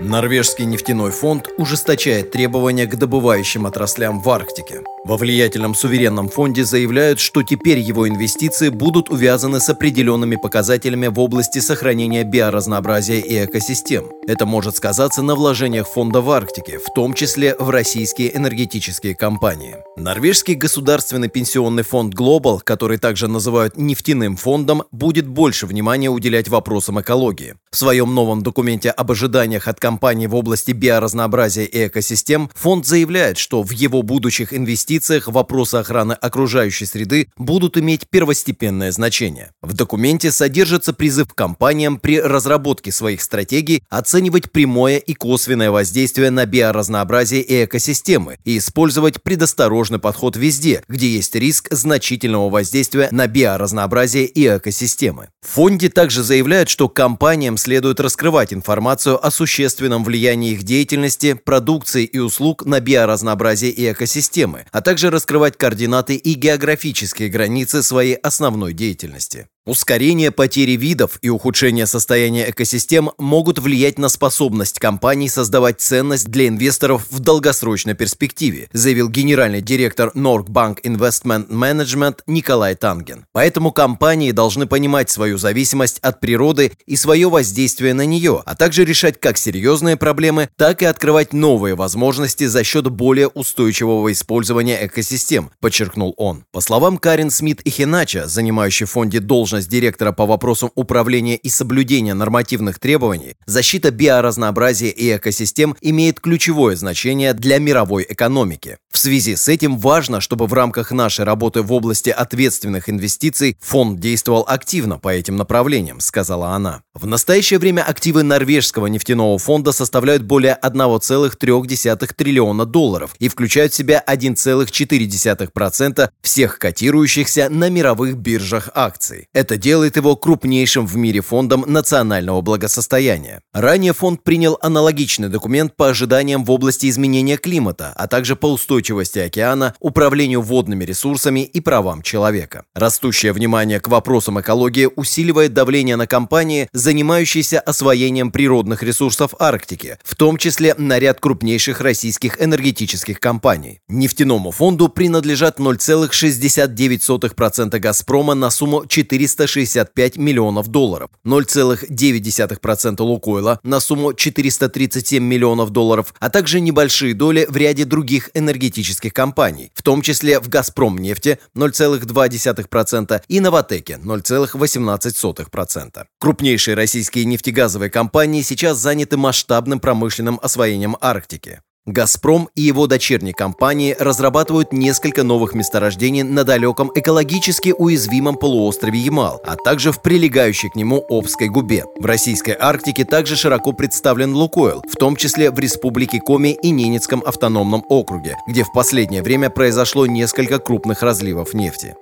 Норвежский нефтяной фонд ужесточает требования к добывающим отраслям в Арктике. Во влиятельном суверенном фонде заявляют, что теперь его инвестиции будут увязаны с определенными показателями в области сохранения биоразнообразия и экосистем. Это может сказаться на вложениях фонда в Арктике, в том числе в российские энергетические компании. Норвежский государственный пенсионный фонд Global, который также называют нефтяным фондом, будет больше внимания уделять вопросам экологии. В своем новом документе об ожиданиях от компаний в области биоразнообразия и экосистем фонд заявляет, что в его будущих инвестициях вопросы охраны окружающей среды будут иметь первостепенное значение. В документе содержится призыв компаниям при разработке своих стратегий оценивать прямое и косвенное воздействие на биоразнообразие и экосистемы и использовать предосторожный подход везде, где есть риск значительного воздействия на биоразнообразие и экосистемы. В фонде также заявляют, что компаниям следует раскрывать информацию о существенном влиянии их деятельности, продукции и услуг на биоразнообразие и экосистемы, а также раскрывать координаты и географические границы своей основной деятельности. Ускорение потери видов и ухудшение состояния экосистем могут влиять на способность компаний создавать ценность для инвесторов в долгосрочной перспективе, заявил генеральный директор Bank Investment Management Николай Танген. Поэтому компании должны понимать свою зависимость от природы и свое воздействие на нее, а также решать как серьезные проблемы, так и открывать новые возможности за счет более устойчивого использования экосистем, подчеркнул он. По словам Карен Смит и Хинача, занимающей в фонде должность должность директора по вопросам управления и соблюдения нормативных требований, защита биоразнообразия и экосистем имеет ключевое значение для мировой экономики. В связи с этим важно, чтобы в рамках нашей работы в области ответственных инвестиций фонд действовал активно по этим направлениям, сказала она. В настоящее время активы норвежского нефтяного фонда составляют более 1,3 триллиона долларов и включают в себя 1,4% всех котирующихся на мировых биржах акций. Это делает его крупнейшим в мире фондом национального благосостояния. Ранее фонд принял аналогичный документ по ожиданиям в области изменения климата, а также по устойчивости океана, управлению водными ресурсами и правам человека. Растущее внимание к вопросам экологии усиливает давление на компании, занимающиеся освоением природных ресурсов Арктики, в том числе на ряд крупнейших российских энергетических компаний. Нефтяному фонду принадлежат 0,69% «Газпрома» на сумму 400 365 миллионов долларов, 0,9% Лукойла на сумму 437 миллионов долларов, а также небольшие доли в ряде других энергетических компаний, в том числе в «Газпром» нефти 0,2% и «Новотеке» 0,18%. Крупнейшие российские нефтегазовые компании сейчас заняты масштабным промышленным освоением Арктики. «Газпром» и его дочерние компании разрабатывают несколько новых месторождений на далеком экологически уязвимом полуострове Ямал, а также в прилегающей к нему Обской губе. В российской Арктике также широко представлен «Лукойл», в том числе в Республике Коми и Ненецком автономном округе, где в последнее время произошло несколько крупных разливов нефти.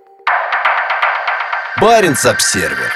Баренц-Обсервер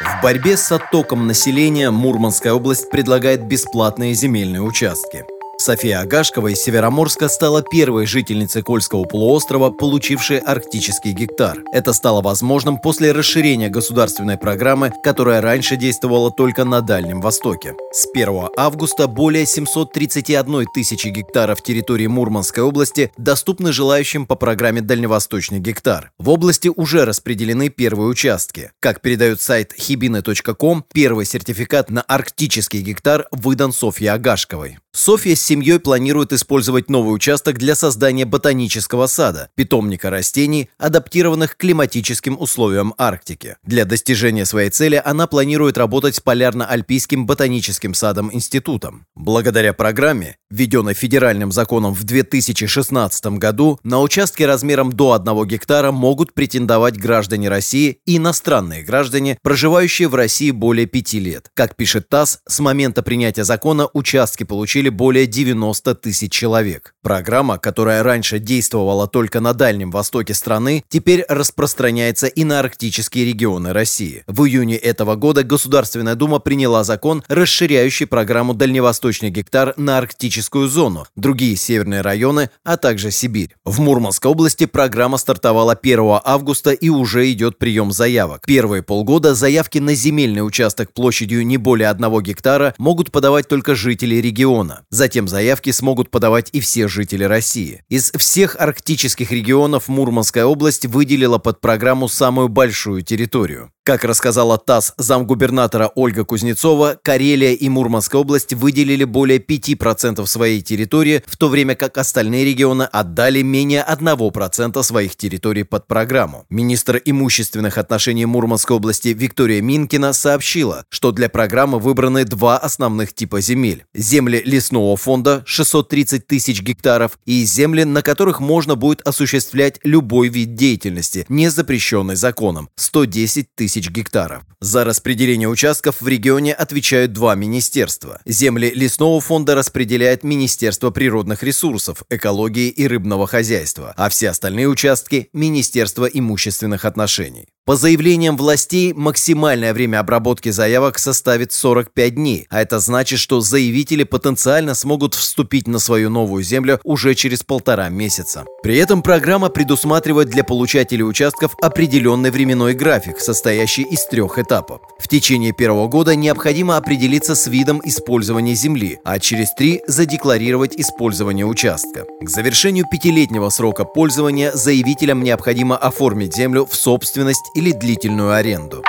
в борьбе с оттоком населения Мурманская область предлагает бесплатные земельные участки. София Агашкова из Североморска стала первой жительницей Кольского полуострова, получившей арктический гектар. Это стало возможным после расширения государственной программы, которая раньше действовала только на Дальнем Востоке. С 1 августа более 731 тысячи гектаров территории Мурманской области доступны желающим по программе «Дальневосточный гектар». В области уже распределены первые участки. Как передает сайт hibины.com, первый сертификат на арктический гектар выдан Софье Агашковой. Софья с семьей планирует использовать новый участок для создания ботанического сада, питомника растений, адаптированных к климатическим условиям Арктики. Для достижения своей цели она планирует работать с Полярно-Альпийским ботаническим садом-институтом. Благодаря программе, введенной федеральным законом в 2016 году, на участки размером до 1 гектара могут претендовать граждане России и иностранные граждане, проживающие в России более 5 лет. Как пишет ТАСС, с момента принятия закона участки получили более 9 90 тысяч человек. Программа, которая раньше действовала только на Дальнем Востоке страны, теперь распространяется и на арктические регионы России. В июне этого года Государственная Дума приняла закон, расширяющий программу «Дальневосточный гектар» на арктическую зону, другие северные районы, а также Сибирь. В Мурманской области программа стартовала 1 августа и уже идет прием заявок. Первые полгода заявки на земельный участок площадью не более 1 гектара могут подавать только жители региона. Затем заявки смогут подавать и все жители России. Из всех арктических регионов Мурманская область выделила под программу самую большую территорию. Как рассказала ТАСС замгубернатора Ольга Кузнецова, Карелия и Мурманская область выделили более 5% своей территории, в то время как остальные регионы отдали менее 1% своих территорий под программу. Министр имущественных отношений Мурманской области Виктория Минкина сообщила, что для программы выбраны два основных типа земель. Земли лесного фонда 630 тысяч гектаров и земли, на которых можно будет осуществлять любой вид деятельности, не запрещенный законом 110 тысяч тысяч гектаров. За распределение участков в регионе отвечают два министерства. Земли лесного фонда распределяет Министерство природных ресурсов, экологии и рыбного хозяйства, а все остальные участки – Министерство имущественных отношений. По заявлениям властей, максимальное время обработки заявок составит 45 дней, а это значит, что заявители потенциально смогут вступить на свою новую землю уже через полтора месяца. При этом программа предусматривает для получателей участков определенный временной график, состоящий из трех этапов. В течение первого года необходимо определиться с видом использования земли, а через три задекларировать использование участка. К завершению пятилетнего срока пользования заявителям необходимо оформить землю в собственность или длительную аренду.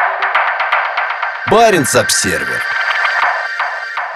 Баренц-Обсервер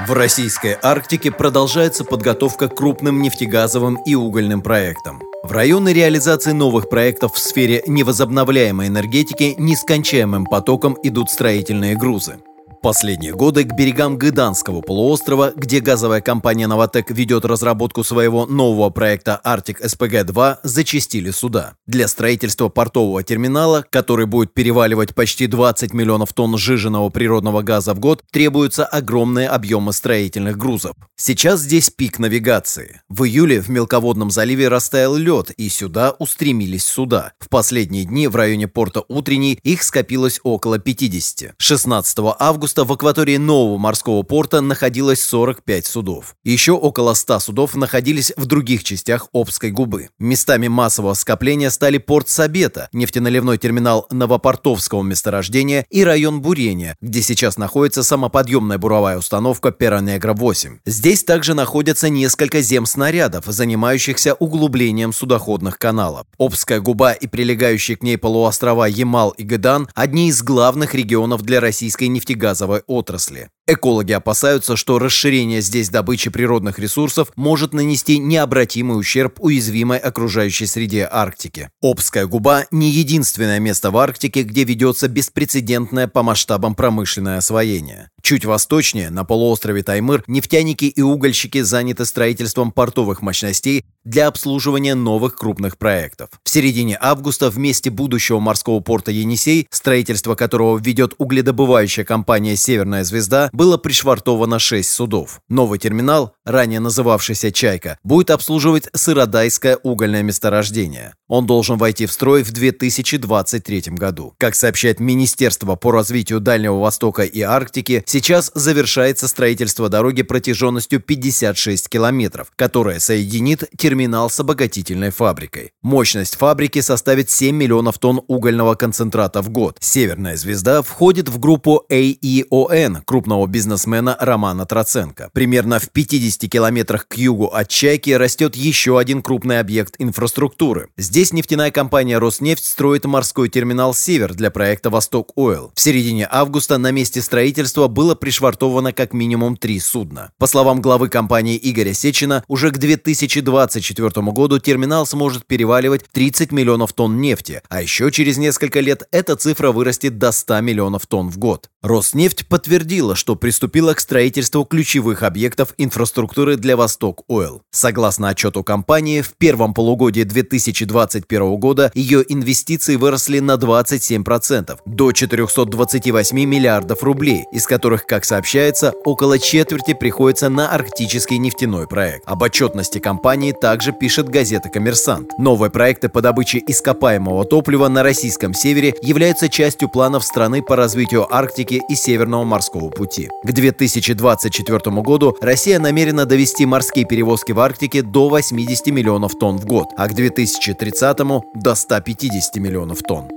в российской Арктике продолжается подготовка к крупным нефтегазовым и угольным проектам. В районы реализации новых проектов в сфере невозобновляемой энергетики нескончаемым потоком идут строительные грузы. Последние годы к берегам Гыданского полуострова, где газовая компания «Новотек» ведет разработку своего нового проекта «Арктик СПГ-2», зачистили суда. Для строительства портового терминала, который будет переваливать почти 20 миллионов тонн сжиженного природного газа в год, требуются огромные объемы строительных грузов. Сейчас здесь пик навигации. В июле в мелководном заливе растаял лед, и сюда устремились суда. В последние дни в районе порта Утренний их скопилось около 50. 16 августа августа в акватории нового морского порта находилось 45 судов. Еще около 100 судов находились в других частях Обской губы. Местами массового скопления стали порт Сабета, нефтеналивной терминал Новопортовского месторождения и район Бурения, где сейчас находится самоподъемная буровая установка Перонегра-8. Здесь также находятся несколько земснарядов, занимающихся углублением судоходных каналов. Обская губа и прилегающие к ней полуострова Ямал и Гедан – одни из главных регионов для российской нефтегазовой газовой отрасли. Экологи опасаются, что расширение здесь добычи природных ресурсов может нанести необратимый ущерб уязвимой окружающей среде Арктики. Обская губа – не единственное место в Арктике, где ведется беспрецедентное по масштабам промышленное освоение. Чуть восточнее, на полуострове Таймыр, нефтяники и угольщики заняты строительством портовых мощностей для обслуживания новых крупных проектов. В середине августа в месте будущего морского порта Енисей, строительство которого ведет угледобывающая компания «Северная звезда», было пришвартовано 6 судов. Новый терминал, ранее называвшийся «Чайка», будет обслуживать Сыродайское угольное месторождение. Он должен войти в строй в 2023 году. Как сообщает Министерство по развитию Дальнего Востока и Арктики, сейчас завершается строительство дороги протяженностью 56 километров, которая соединит терминал с обогатительной фабрикой. Мощность фабрики составит 7 миллионов тонн угольного концентрата в год. «Северная звезда» входит в группу AEON крупного бизнесмена Романа Троценко. Примерно в 50 километрах к югу от Чайки растет еще один крупный объект инфраструктуры. Здесь нефтяная компания «Роснефть» строит морской терминал «Север» для проекта «Восток Ойл». В середине августа на месте строительства было пришвартовано как минимум три судна. По словам главы компании Игоря Сечина, уже к 2024 году терминал сможет переваливать 30 миллионов тонн нефти, а еще через несколько лет эта цифра вырастет до 100 миллионов тонн в год. Роснефть подтвердила, что что приступила к строительству ключевых объектов инфраструктуры для Восток Ойл. Согласно отчету компании, в первом полугодии 2021 года ее инвестиции выросли на 27%, до 428 миллиардов рублей, из которых, как сообщается, около четверти приходится на арктический нефтяной проект. Об отчетности компании также пишет газета «Коммерсант». Новые проекты по добыче ископаемого топлива на российском севере являются частью планов страны по развитию Арктики и Северного морского пути. К 2024 году Россия намерена довести морские перевозки в Арктике до 80 миллионов тонн в год, а к 2030 до 150 миллионов тонн.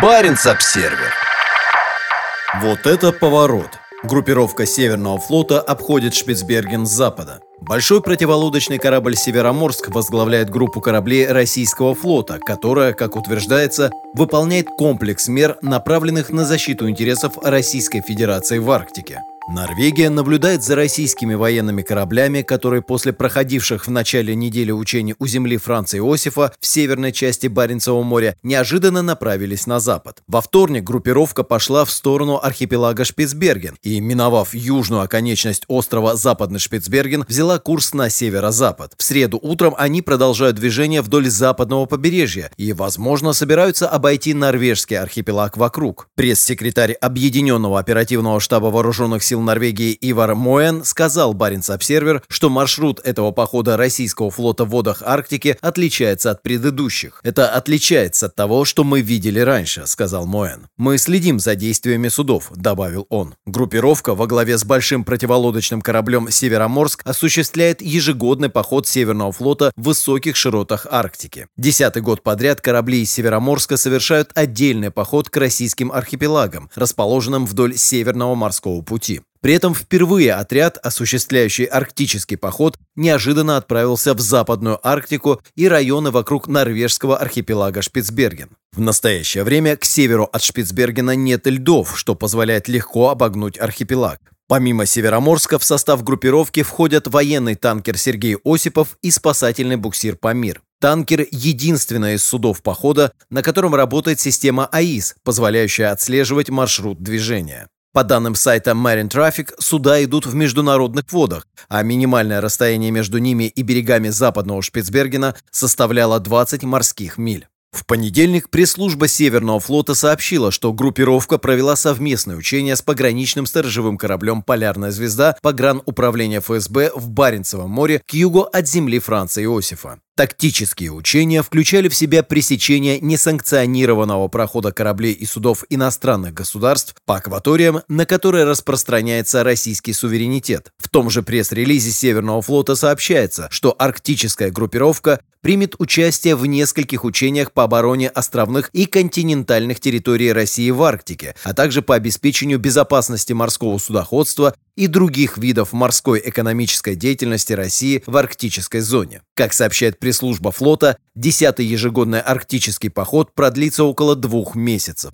Баренц-Обсервер Вот это поворот! Группировка Северного флота обходит Шпицберген с запада. Большой противолодочный корабль «Североморск» возглавляет группу кораблей российского флота, которая, как утверждается, выполняет комплекс мер, направленных на защиту интересов Российской Федерации в Арктике. Норвегия наблюдает за российскими военными кораблями, которые после проходивших в начале недели учений у земли Франца Иосифа в северной части Баренцева моря неожиданно направились на запад. Во вторник группировка пошла в сторону архипелага Шпицберген и, миновав южную оконечность острова Западный Шпицберген, взяла курс на северо-запад. В среду утром они продолжают движение вдоль западного побережья и, возможно, собираются обойти норвежский архипелаг вокруг. Пресс-секретарь Объединенного оперативного штаба вооруженных сил сил Норвегии Ивар Моэн сказал Баренц-Обсервер, что маршрут этого похода российского флота в водах Арктики отличается от предыдущих. Это отличается от того, что мы видели раньше, сказал Моэн. Мы следим за действиями судов, добавил он. Группировка во главе с большим противолодочным кораблем «Североморск» осуществляет ежегодный поход Северного флота в высоких широтах Арктики. Десятый год подряд корабли из Североморска совершают отдельный поход к российским архипелагам, расположенным вдоль Северного морского пути. При этом впервые отряд, осуществляющий арктический поход, неожиданно отправился в Западную Арктику и районы вокруг норвежского архипелага Шпицберген. В настоящее время к северу от Шпицбергена нет льдов, что позволяет легко обогнуть архипелаг. Помимо Североморска в состав группировки входят военный танкер Сергей Осипов и спасательный буксир «Памир». Танкер – единственное из судов похода, на котором работает система АИС, позволяющая отслеживать маршрут движения. По данным сайта Marine Traffic, суда идут в международных водах, а минимальное расстояние между ними и берегами западного Шпицбергена составляло 20 морских миль. В понедельник пресс-служба Северного флота сообщила, что группировка провела совместное учение с пограничным сторожевым кораблем «Полярная звезда» погрануправления ФСБ в Баренцевом море к югу от земли Франца Иосифа. Тактические учения включали в себя пресечение несанкционированного прохода кораблей и судов иностранных государств по акваториям, на которые распространяется российский суверенитет. В том же пресс-релизе Северного флота сообщается, что арктическая группировка примет участие в нескольких учениях по обороне островных и континентальных территорий России в Арктике, а также по обеспечению безопасности морского судоходства и других видов морской экономической деятельности России в арктической зоне. Как сообщает пресс-служба флота, 10-й ежегодный арктический поход продлится около двух месяцев.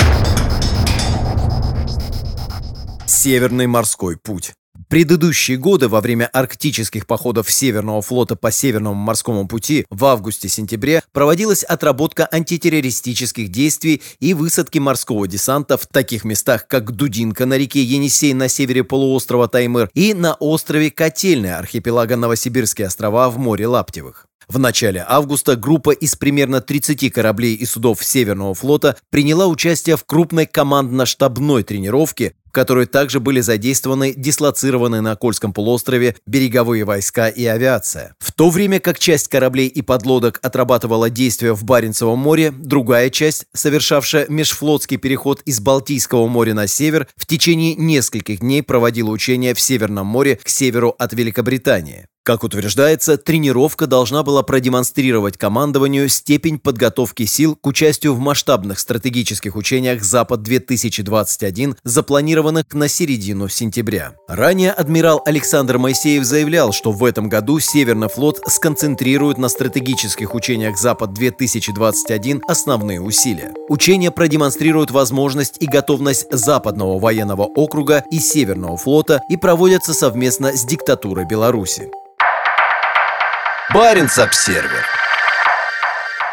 Северный морской путь. Предыдущие годы во время арктических походов Северного флота по Северному морскому пути в августе-сентябре проводилась отработка антитеррористических действий и высадки морского десанта в таких местах, как Дудинка на реке Енисей на севере полуострова Таймыр и на острове Котельная архипелага Новосибирские острова в море Лаптевых. В начале августа группа из примерно 30 кораблей и судов Северного флота приняла участие в крупной командно-штабной тренировке, которой также были задействованы дислоцированные на Кольском полуострове береговые войска и авиация. В то время как часть кораблей и подлодок отрабатывала действия в Баренцевом море, другая часть, совершавшая межфлотский переход из Балтийского моря на север, в течение нескольких дней проводила учения в Северном море к северу от Великобритании. Как утверждается, тренировка должна была продемонстрировать командованию степень подготовки сил к участию в масштабных стратегических учениях «Запад-2021», запланированных на середину сентября. Ранее адмирал Александр Моисеев заявлял, что в этом году Северный флот сконцентрирует на стратегических учениях «Запад-2021» основные усилия. Учения продемонстрируют возможность и готовность Западного военного округа и Северного флота и проводятся совместно с диктатурой Беларуси. Баренц-Обсервер.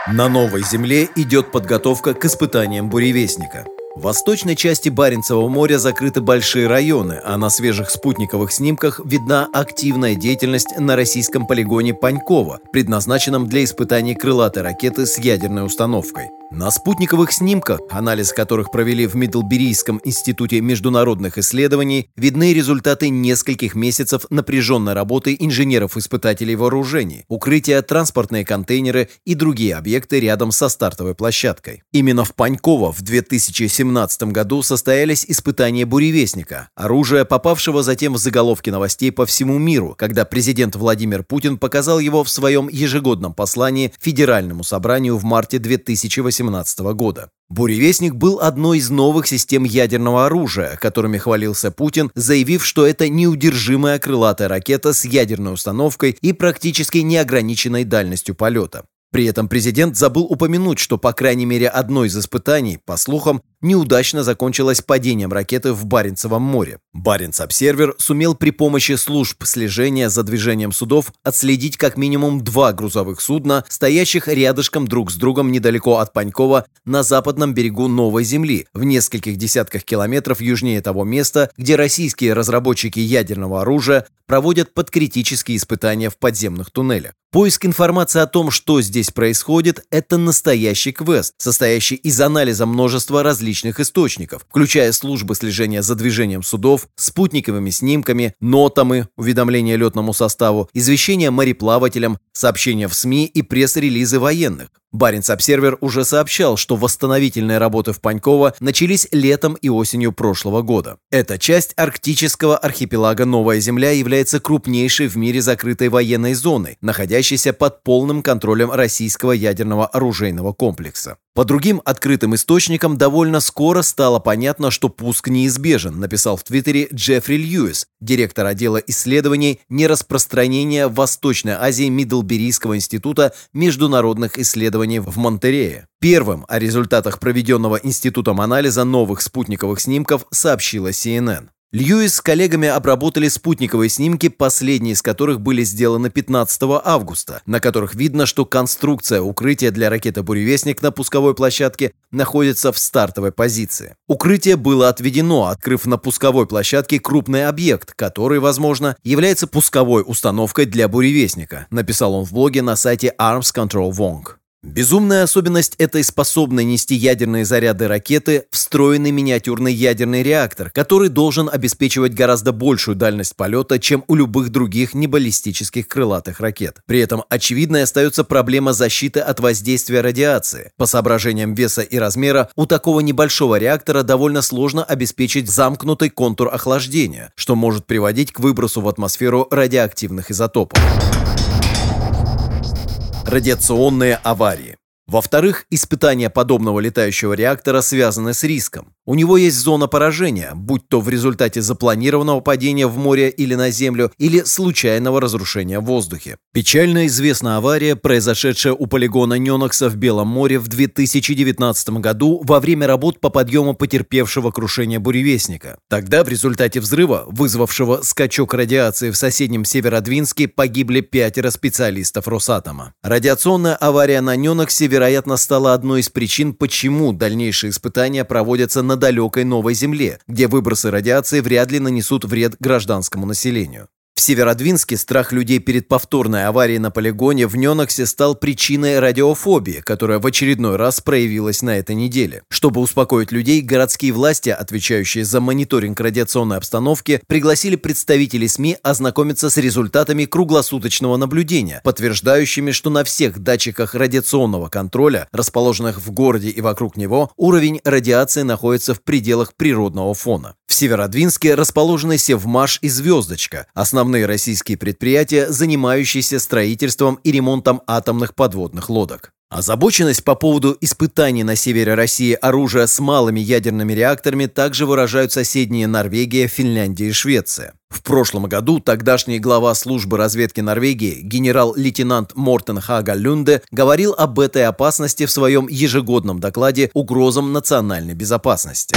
На новой земле идет подготовка к испытаниям буревестника. В восточной части Баренцева моря закрыты большие районы, а на свежих спутниковых снимках видна активная деятельность на российском полигоне Панькова, предназначенном для испытаний крылатой ракеты с ядерной установкой. На спутниковых снимках, анализ которых провели в Мидлберийском институте международных исследований, видны результаты нескольких месяцев напряженной работы инженеров-испытателей вооружений, укрытия, транспортные контейнеры и другие объекты рядом со стартовой площадкой. Именно в Паньково в 2017 году состоялись испытания «Буревестника», оружия, попавшего затем в заголовки новостей по всему миру, когда президент Владимир Путин показал его в своем ежегодном послании Федеральному собранию в марте 2018 2018 года. Буревестник был одной из новых систем ядерного оружия, которыми хвалился Путин, заявив, что это неудержимая крылатая ракета с ядерной установкой и практически неограниченной дальностью полета. При этом президент забыл упомянуть, что по крайней мере одно из испытаний, по слухам, неудачно закончилось падением ракеты в Баренцевом море. Баренц-обсервер сумел при помощи служб слежения за движением судов отследить как минимум два грузовых судна, стоящих рядышком друг с другом недалеко от Панькова на западном берегу Новой Земли, в нескольких десятках километров южнее того места, где российские разработчики ядерного оружия проводят подкритические испытания в подземных туннелях. Поиск информации о том, что здесь происходит, это настоящий квест, состоящий из анализа множества различных источников, включая службы слежения за движением судов, спутниковыми снимками, нотами, уведомления летному составу, извещения мореплавателям, сообщения в СМИ и пресс-релизы военных. Баренц-Обсервер уже сообщал, что восстановительные работы в Паньково начались летом и осенью прошлого года. Эта часть арктического архипелага Новая Земля является крупнейшей в мире закрытой военной зоной, находящейся под полным контролем российского ядерного оружейного комплекса. По другим открытым источникам довольно скоро стало понятно, что пуск неизбежен, написал в Твиттере Джеффри Льюис, директор отдела исследований нераспространения Восточной Азии Мидлберийского института международных исследований в Монтерее. Первым о результатах проведенного институтом анализа новых спутниковых снимков сообщила CNN. Льюис с коллегами обработали спутниковые снимки, последние из которых были сделаны 15 августа, на которых видно, что конструкция укрытия для ракеты «Буревестник» на пусковой площадке находится в стартовой позиции. Укрытие было отведено, открыв на пусковой площадке крупный объект, который, возможно, является пусковой установкой для «Буревестника», написал он в блоге на сайте Arms Control Wong. Безумная особенность этой способной нести ядерные заряды ракеты – встроенный миниатюрный ядерный реактор, который должен обеспечивать гораздо большую дальность полета, чем у любых других небаллистических крылатых ракет. При этом очевидной остается проблема защиты от воздействия радиации. По соображениям веса и размера, у такого небольшого реактора довольно сложно обеспечить замкнутый контур охлаждения, что может приводить к выбросу в атмосферу радиоактивных изотопов радиационные аварии. Во-вторых, испытания подобного летающего реактора связаны с риском. У него есть зона поражения, будь то в результате запланированного падения в море или на землю, или случайного разрушения в воздухе. Печально известна авария, произошедшая у полигона Ненокса в Белом море в 2019 году во время работ по подъему потерпевшего крушения буревестника. Тогда в результате взрыва, вызвавшего скачок радиации в соседнем Северодвинске, погибли пятеро специалистов Росатома. Радиационная авария на Неноксе, вероятно, стала одной из причин, почему дальнейшие испытания проводятся на далекой новой Земле, где выбросы радиации вряд ли нанесут вред гражданскому населению. В Северодвинске страх людей перед повторной аварией на полигоне в Неноксе стал причиной радиофобии, которая в очередной раз проявилась на этой неделе. Чтобы успокоить людей, городские власти, отвечающие за мониторинг радиационной обстановки, пригласили представителей СМИ ознакомиться с результатами круглосуточного наблюдения, подтверждающими, что на всех датчиках радиационного контроля, расположенных в городе и вокруг него, уровень радиации находится в пределах природного фона. В Северодвинске расположены Севмаш и Звездочка, основные российские предприятия, занимающиеся строительством и ремонтом атомных подводных лодок. Озабоченность по поводу испытаний на севере России оружия с малыми ядерными реакторами также выражают соседние Норвегия, Финляндия и Швеция. В прошлом году тогдашний глава службы разведки Норвегии генерал-лейтенант Мортен Хага Люнде говорил об этой опасности в своем ежегодном докладе «Угрозам национальной безопасности».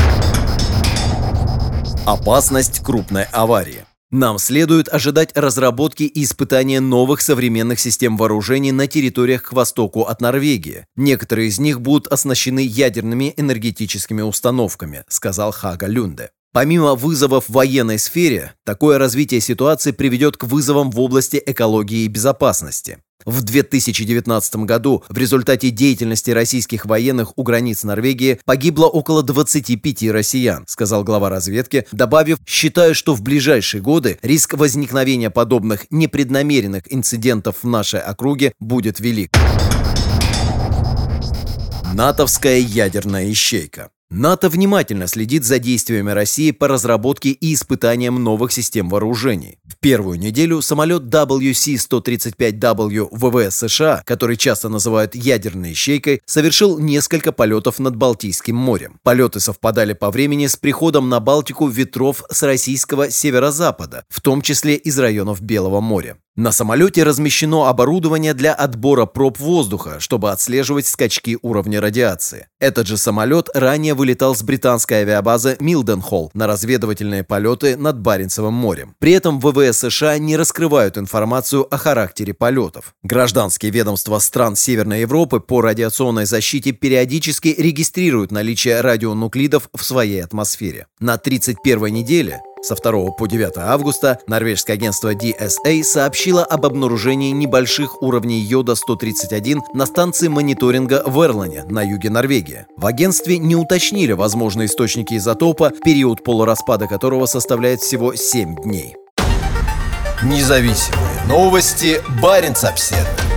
Опасность крупной аварии. Нам следует ожидать разработки и испытания новых современных систем вооружений на территориях к востоку от Норвегии. Некоторые из них будут оснащены ядерными энергетическими установками, сказал Хага Люнде. Помимо вызовов в военной сфере, такое развитие ситуации приведет к вызовам в области экологии и безопасности. В 2019 году в результате деятельности российских военных у границ Норвегии погибло около 25 россиян, сказал глава разведки, добавив, считаю, что в ближайшие годы риск возникновения подобных непреднамеренных инцидентов в нашей округе будет велик. НАТОвская ядерная ищейка НАТО внимательно следит за действиями России по разработке и испытаниям новых систем вооружений. В первую неделю самолет WC-135W ВВС США, который часто называют ядерной ищейкой, совершил несколько полетов над Балтийским морем. Полеты совпадали по времени с приходом на Балтику ветров с российского северо-запада, в том числе из районов Белого моря. На самолете размещено оборудование для отбора проб воздуха, чтобы отслеживать скачки уровня радиации. Этот же самолет ранее вылетал с британской авиабазы Милденхолл на разведывательные полеты над Баренцевым морем. При этом ВВС США не раскрывают информацию о характере полетов. Гражданские ведомства стран Северной Европы по радиационной защите периодически регистрируют наличие радионуклидов в своей атмосфере. На 31 неделе со 2 по 9 августа норвежское агентство DSA сообщило об обнаружении небольших уровней йода-131 на станции мониторинга в Эрлане на юге Норвегии. В агентстве не уточнили возможные источники изотопа, период полураспада которого составляет всего 7 дней. Независимые новости. Барин обседный.